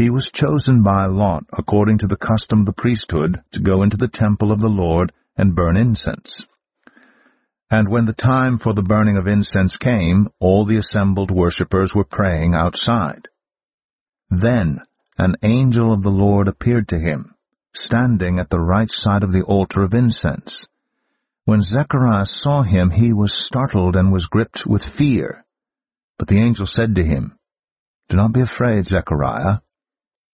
he was chosen by lot according to the custom of the priesthood to go into the temple of the Lord and burn incense. And when the time for the burning of incense came, all the assembled worshippers were praying outside. Then an angel of the Lord appeared to him, standing at the right side of the altar of incense. When Zechariah saw him, he was startled and was gripped with fear. But the angel said to him, Do not be afraid, Zechariah.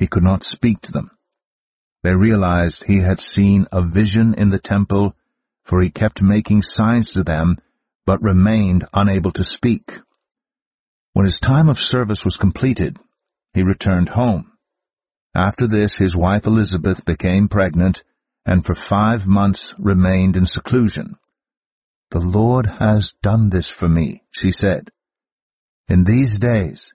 he could not speak to them. They realized he had seen a vision in the temple, for he kept making signs to them but remained unable to speak. When his time of service was completed, he returned home. After this, his wife Elizabeth became pregnant and for five months remained in seclusion. The Lord has done this for me, she said. In these days,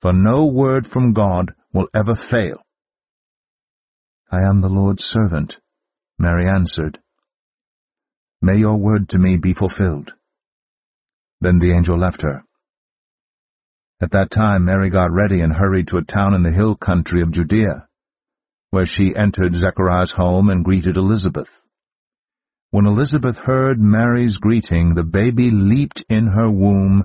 For no word from God will ever fail. I am the Lord's servant, Mary answered. May your word to me be fulfilled. Then the angel left her. At that time Mary got ready and hurried to a town in the hill country of Judea, where she entered Zechariah's home and greeted Elizabeth. When Elizabeth heard Mary's greeting, the baby leaped in her womb,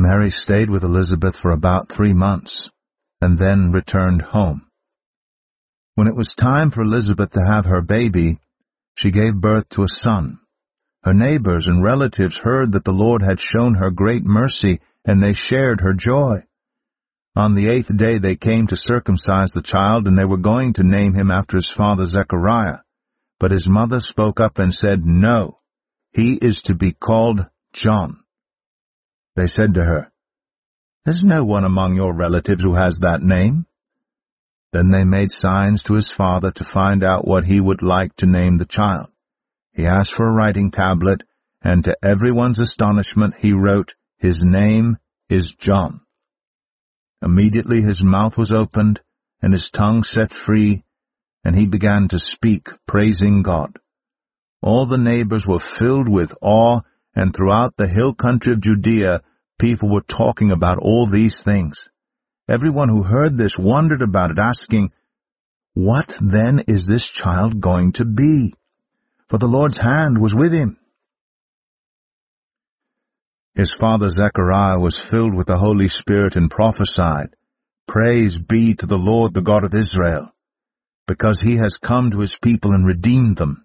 Mary stayed with Elizabeth for about three months, and then returned home. When it was time for Elizabeth to have her baby, she gave birth to a son. Her neighbors and relatives heard that the Lord had shown her great mercy, and they shared her joy. On the eighth day they came to circumcise the child, and they were going to name him after his father Zechariah. But his mother spoke up and said, No, he is to be called John. They said to her, There's no one among your relatives who has that name. Then they made signs to his father to find out what he would like to name the child. He asked for a writing tablet, and to everyone's astonishment he wrote, His name is John. Immediately his mouth was opened, and his tongue set free, and he began to speak, praising God. All the neighbors were filled with awe, and throughout the hill country of Judea, people were talking about all these things. Everyone who heard this wondered about it, asking, What then is this child going to be? for the Lord's hand was with him. His father Zechariah was filled with the Holy Spirit and prophesied, Praise be to the Lord the God of Israel, because he has come to his people and redeemed them.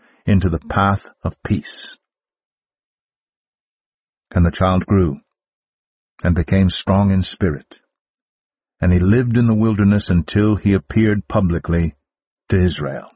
into the path of peace. And the child grew and became strong in spirit, and he lived in the wilderness until he appeared publicly to Israel.